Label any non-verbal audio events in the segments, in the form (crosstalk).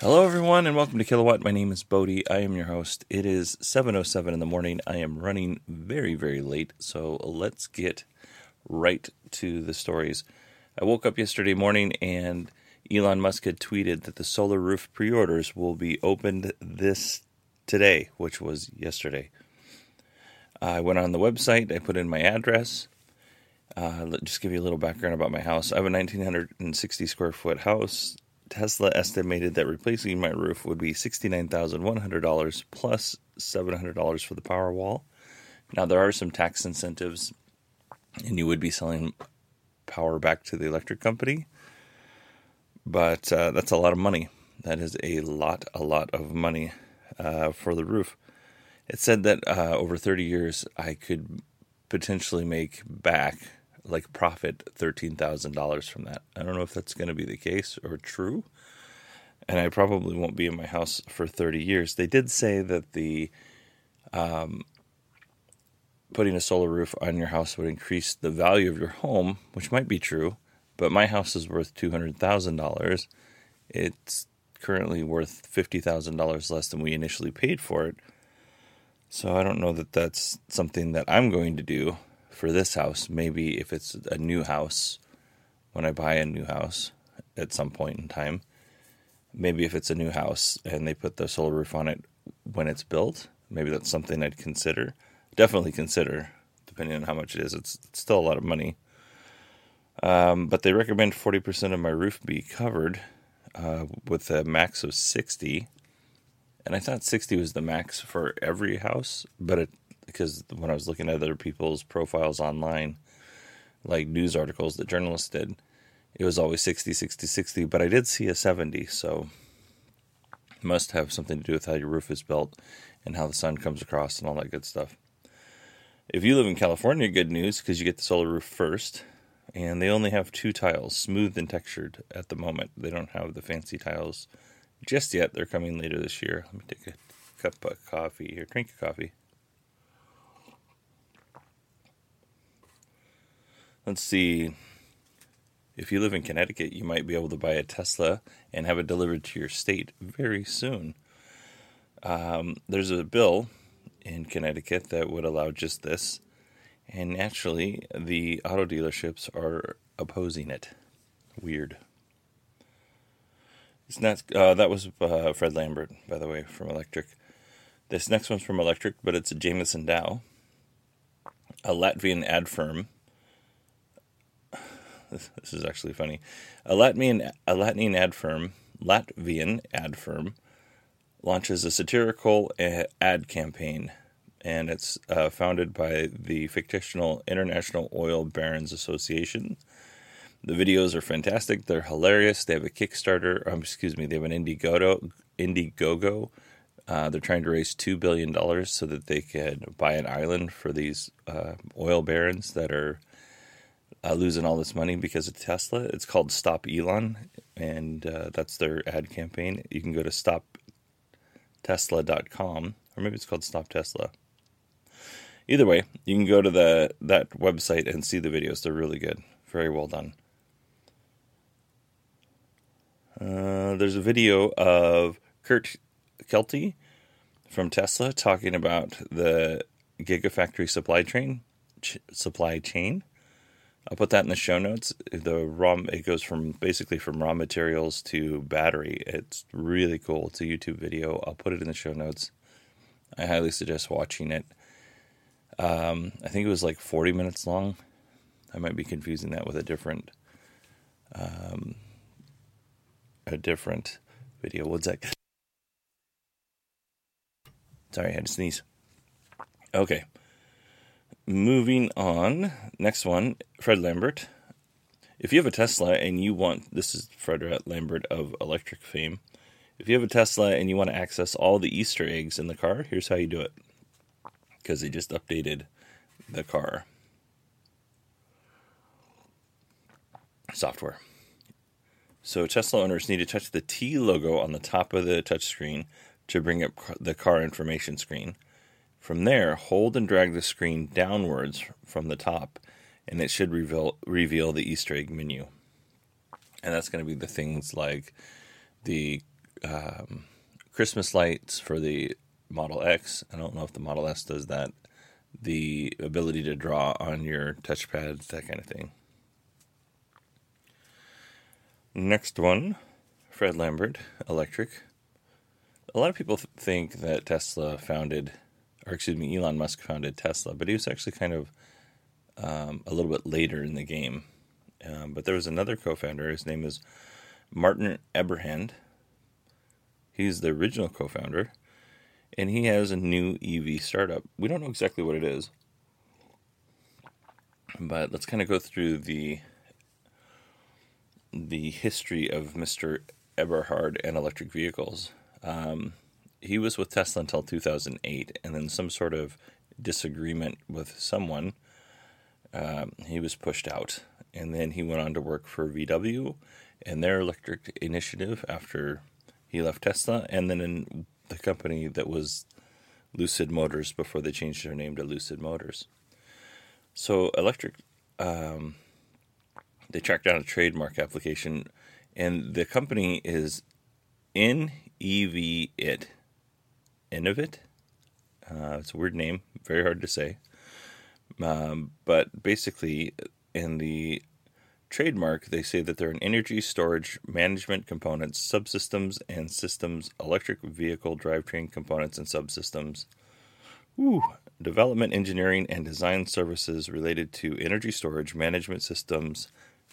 Hello, everyone, and welcome to Kilowatt. My name is Bodie. I am your host. It is 7.07 in the morning. I am running very, very late, so let's get right to the stories. I woke up yesterday morning and Elon Musk had tweeted that the solar roof pre-orders will be opened this today, which was yesterday. I went on the website. I put in my address. Uh, just give you a little background about my house. I have a 1960 square foot house. Tesla estimated that replacing my roof would be $69,100 plus $700 for the Powerwall. Now, there are some tax incentives, and you would be selling power back to the electric company, but uh, that's a lot of money. That is a lot, a lot of money uh, for the roof. It said that uh, over 30 years, I could potentially make back like profit $13,000 from that. I don't know if that's going to be the case or true. And I probably won't be in my house for 30 years. They did say that the um, putting a solar roof on your house would increase the value of your home, which might be true, but my house is worth $200,000. It's currently worth $50,000 less than we initially paid for it. So I don't know that that's something that I'm going to do for this house. Maybe if it's a new house, when I buy a new house at some point in time, maybe if it's a new house and they put the solar roof on it when it's built, maybe that's something I'd consider. Definitely consider, depending on how much it is. It's, still a lot of money. Um, but they recommend 40% of my roof be covered uh, with a max of 60. And I thought 60 was the max for every house, but it because when I was looking at other people's profiles online, like news articles that journalists did, it was always 60, 60, 60, but I did see a 70, so it must have something to do with how your roof is built and how the sun comes across and all that good stuff. If you live in California, good news because you get the solar roof first, and they only have two tiles, smooth and textured at the moment. They don't have the fancy tiles just yet. They're coming later this year. Let me take a cup of coffee here. Drink a coffee. Let's see. If you live in Connecticut, you might be able to buy a Tesla and have it delivered to your state very soon. Um, there's a bill in Connecticut that would allow just this, and naturally, the auto dealerships are opposing it. Weird. It's not, uh, that was uh, Fred Lambert, by the way, from Electrek. This next one's from Electrek, but it's a Jameson Dow, a Latvian ad firm (laughs) this is actually funny. A Latvian, a Latvian ad firm, Latvian ad firm, launches a satirical ad campaign, and it's uh, founded by the fictional International Oil Barons Association. The videos are fantastic. They're hilarious. They have a Kickstarter. Um, excuse me. They have an Indiegogo. Indiegogo. Uh, they're trying to raise two billion dollars so that they can buy an island for these uh, oil barons that are uh, losing all this money because of Tesla. It's called Stop Elon, and uh, that's their ad campaign. You can go to stoptesla.com, or maybe it's called Stop Tesla. Either way, you can go to the that website and see the videos. They're really good, very well done. Uh, there's a video of Kurt Kelty from Tesla talking about the Gigafactory supply chain. Ch- supply chain. I'll put that in the show notes. The raw it goes from basically from raw materials to battery. It's really cool. It's a YouTube video. I'll put it in the show notes. I highly suggest watching it. Um, I think it was like 40 minutes long. I might be confusing that with a different um, a different video. What's that? Sorry, I had to sneeze. Okay. Moving on. Next one, Fred Lambert. If you have a Tesla and you want, this is Fred Lambert of Electrek fame. If you have a Tesla and you want to access all the Easter eggs in the car, here's how you do it. Because they just updated the car software. So Tesla owners need to touch the T logo on the top of the touchscreen to bring up the car information screen. From there, hold and drag the screen downwards from the top, and it should reveal reveal the Easter egg menu. And that's going to be the things like the um, Christmas lights for the Model X. I don't know if the Model S does that. The ability to draw on your touchpad, that kind of thing. Next one, Fred Lambert, Electrek. A lot of people th- think that Tesla founded, or excuse me, Elon Musk founded Tesla, but he was actually kind of um, a little bit later in the game. Um, but there was another co founder, his name is Martin Eberhard. He's the original co founder, and he has a new EV startup. We don't know exactly what it is, but let's kind of go through the the history of Mr. Eberhard and electric vehicles. Um, he was with Tesla until 2008, and then some sort of disagreement with someone, um, he was pushed out. And then he went on to work for VW and their electric initiative after he left Tesla, and then in the company that was Lucid Motors before they changed their name to Lucid Motors. So, Electrek um, they tracked down a trademark application, and the company is in EV it inEVit. Uh, it's a weird name, very hard to say. Um, but basically, in the trademark, they say that they're an energy storage management components, subsystems, and systems, electric vehicle drivetrain components and subsystems. Ooh, development, engineering, and design services related to energy storage management systems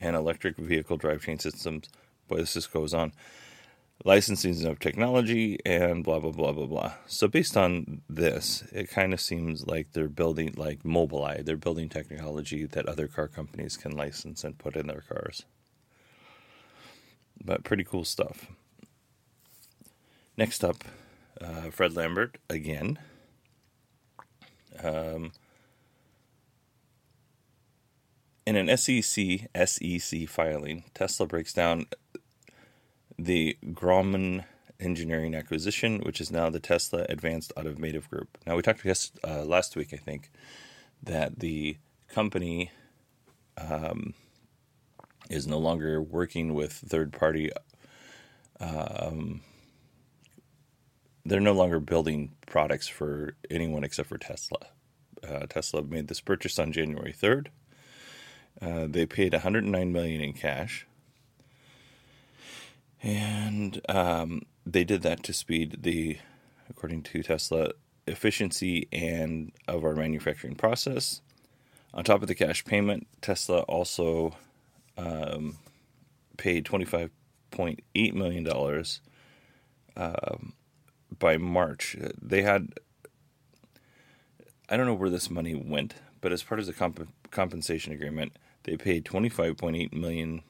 and electric vehicle drivetrain systems. Boy, this just goes on. Licensing of technology and blah, blah, blah, blah, blah. So, based on this, it kind of seems like they're building, like Mobileye, they're building technology that other car companies can license and put in their cars. But pretty cool stuff. Next up, uh, Fred Lambert again. Um, in an SEC SEC filing, Tesla breaks down the Grohmann Engineering acquisition, which is now the Tesla Advanced Automotive Group. Now we talked uh, last week, I think, that the company um, is no longer working with third party. Um, they're no longer building products for anyone except for Tesla. Uh, Tesla made this purchase on January 3rd. Uh, they paid 109 million in cash, and um, they did that to speed the, according to Tesla, efficiency and of our manufacturing process. On top of the cash payment, Tesla also um, paid 25.8 million dollars um, by March. They had I don't know where this money went, but as part of the comp- compensation agreement, they paid $25.8 million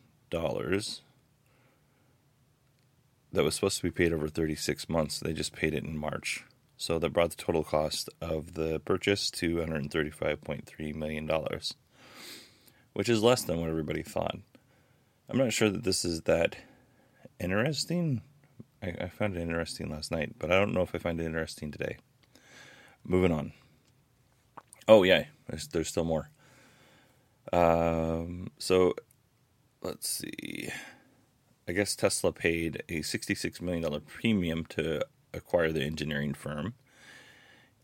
that was supposed to be paid over 36 months. They just paid it in March. So that brought the total cost of the purchase to $135.3 million, which is less than what everybody thought. I'm not sure that this is that interesting. I, I found it interesting last night, but I don't know if I find it interesting today. Moving on. Oh, yeah, there's, there's still more. Um, so let's see. I guess Tesla paid a $66 million premium to acquire the engineering firm.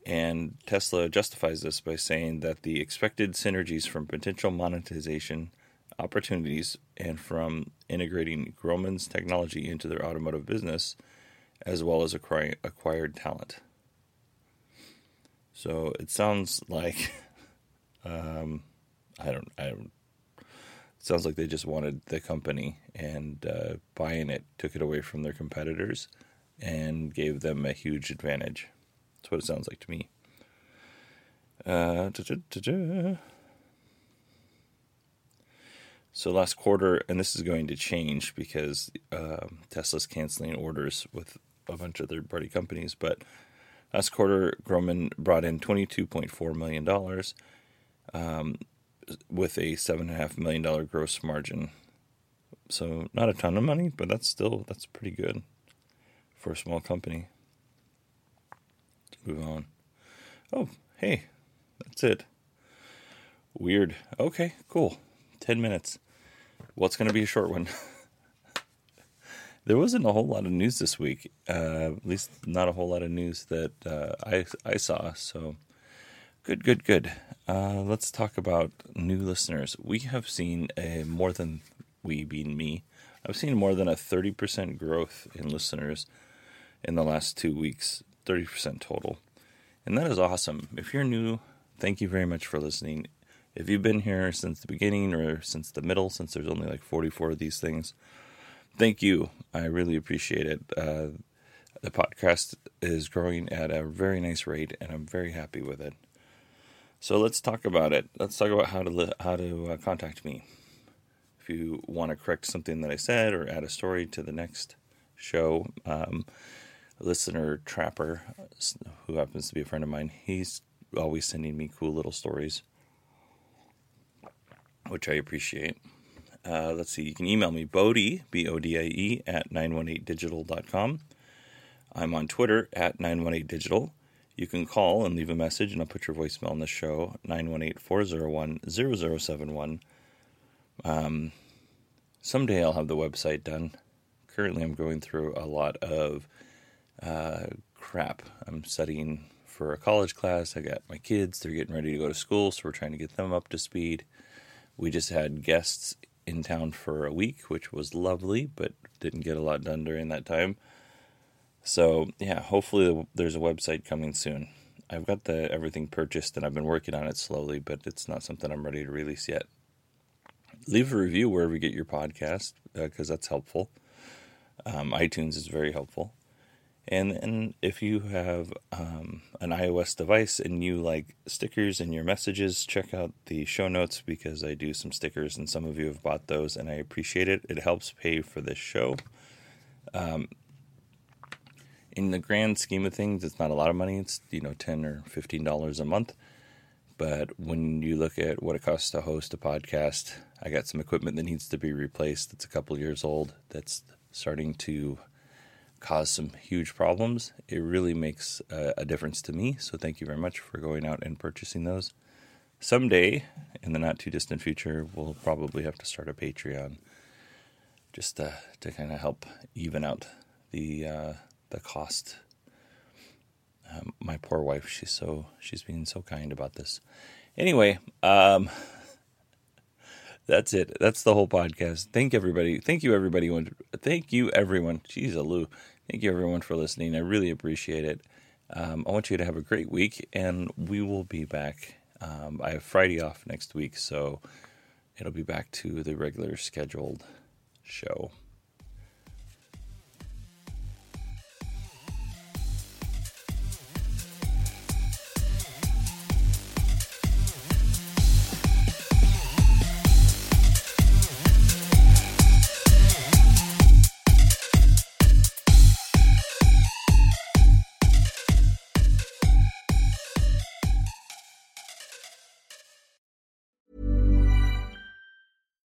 And Tesla justifies this by saying that the expected synergies from potential monetization opportunities and from integrating Grohmann's technology into their automotive business, as well as acquiring acquired talent. So it sounds like, (laughs) um, I don't, I don't. Sounds like they just wanted the company and uh, buying it took it away from their competitors and gave them a huge advantage. That's what it sounds like to me. Uh, so last quarter, and this is going to change because uh, Tesla's canceling orders with a bunch of third-party companies. But last quarter, Grohmann brought in $22.4 million um, with a $7.5 million gross margin. So not a ton of money, but that's still, that's pretty good for a small company. Let's move on. Oh, hey, that's it. Weird. Okay, cool. 10 minutes. What's well, going to be a short one? (laughs) there wasn't a whole lot of news this week. Uh, at least not a whole lot of news that uh, I I saw. So good, good, good. Uh, let's talk about new listeners. We have seen a more than we being me. I've seen more than a thirty percent growth in listeners in the last two weeks. Thirty percent total, and that is awesome. If you're new, thank you very much for listening. If you've been here since the beginning or since the middle, since there's only like 44 of these things, thank you. I really appreciate it. Uh, the podcast is growing at a very nice rate, and I'm very happy with it. So let's talk about it. Let's talk about how to li- how to uh, contact me. If you want to correct something that I said or add a story to the next show, um, listener Trapper, who happens to be a friend of mine, he's always sending me cool little stories which I appreciate. Uh, let's see, you can email me, Bodie, B O D I E, at 918digital.com. I'm on Twitter at 918digital. You can call and leave a message, and I'll put your voicemail on the show, 918 401 0071. Um, someday I'll have the website done. Currently, I'm going through a lot of uh, crap. I'm studying for a college class. I got my kids, they're getting ready to go to school, so we're trying to get them up to speed. We just had guests in town for a week, which was lovely, but didn't get a lot done during that time. So, yeah, hopefully there's a website coming soon. I've got the everything purchased and I've been working on it slowly, but it's not something I'm ready to release yet. Leave a review wherever you get your podcast because uh, that's helpful. Um, iTunes is very helpful. And and if you have um, an iOS device and you like stickers in your messages, check out the show notes because I do some stickers and some of you have bought those and I appreciate it. It helps pay for this show. Um, in the grand scheme of things, it's not a lot of money. It's you know ten or fifteen dollars a month. But when you look at what it costs to host a podcast, I got some equipment that needs to be replaced. That's a couple years old. That's starting to cause some huge problems, it really makes a, a, difference to me. So thank you very much for going out and purchasing those. Someday, in the not too distant future, we'll probably have to start a Patreon just to, to kind of help even out the uh, the cost. Um, my poor wife, she's so she's being so kind about this. Anyway, um, (laughs) that's it. That's the whole podcast. Thank everybody. Thank you everybody. Thank you everyone. Jeez, Lou. Thank you, everyone, for listening. I really appreciate it. Um, I want you to have a great week, and we will be back. Um, I have Friday off next week, so it'll be back to the regular scheduled show.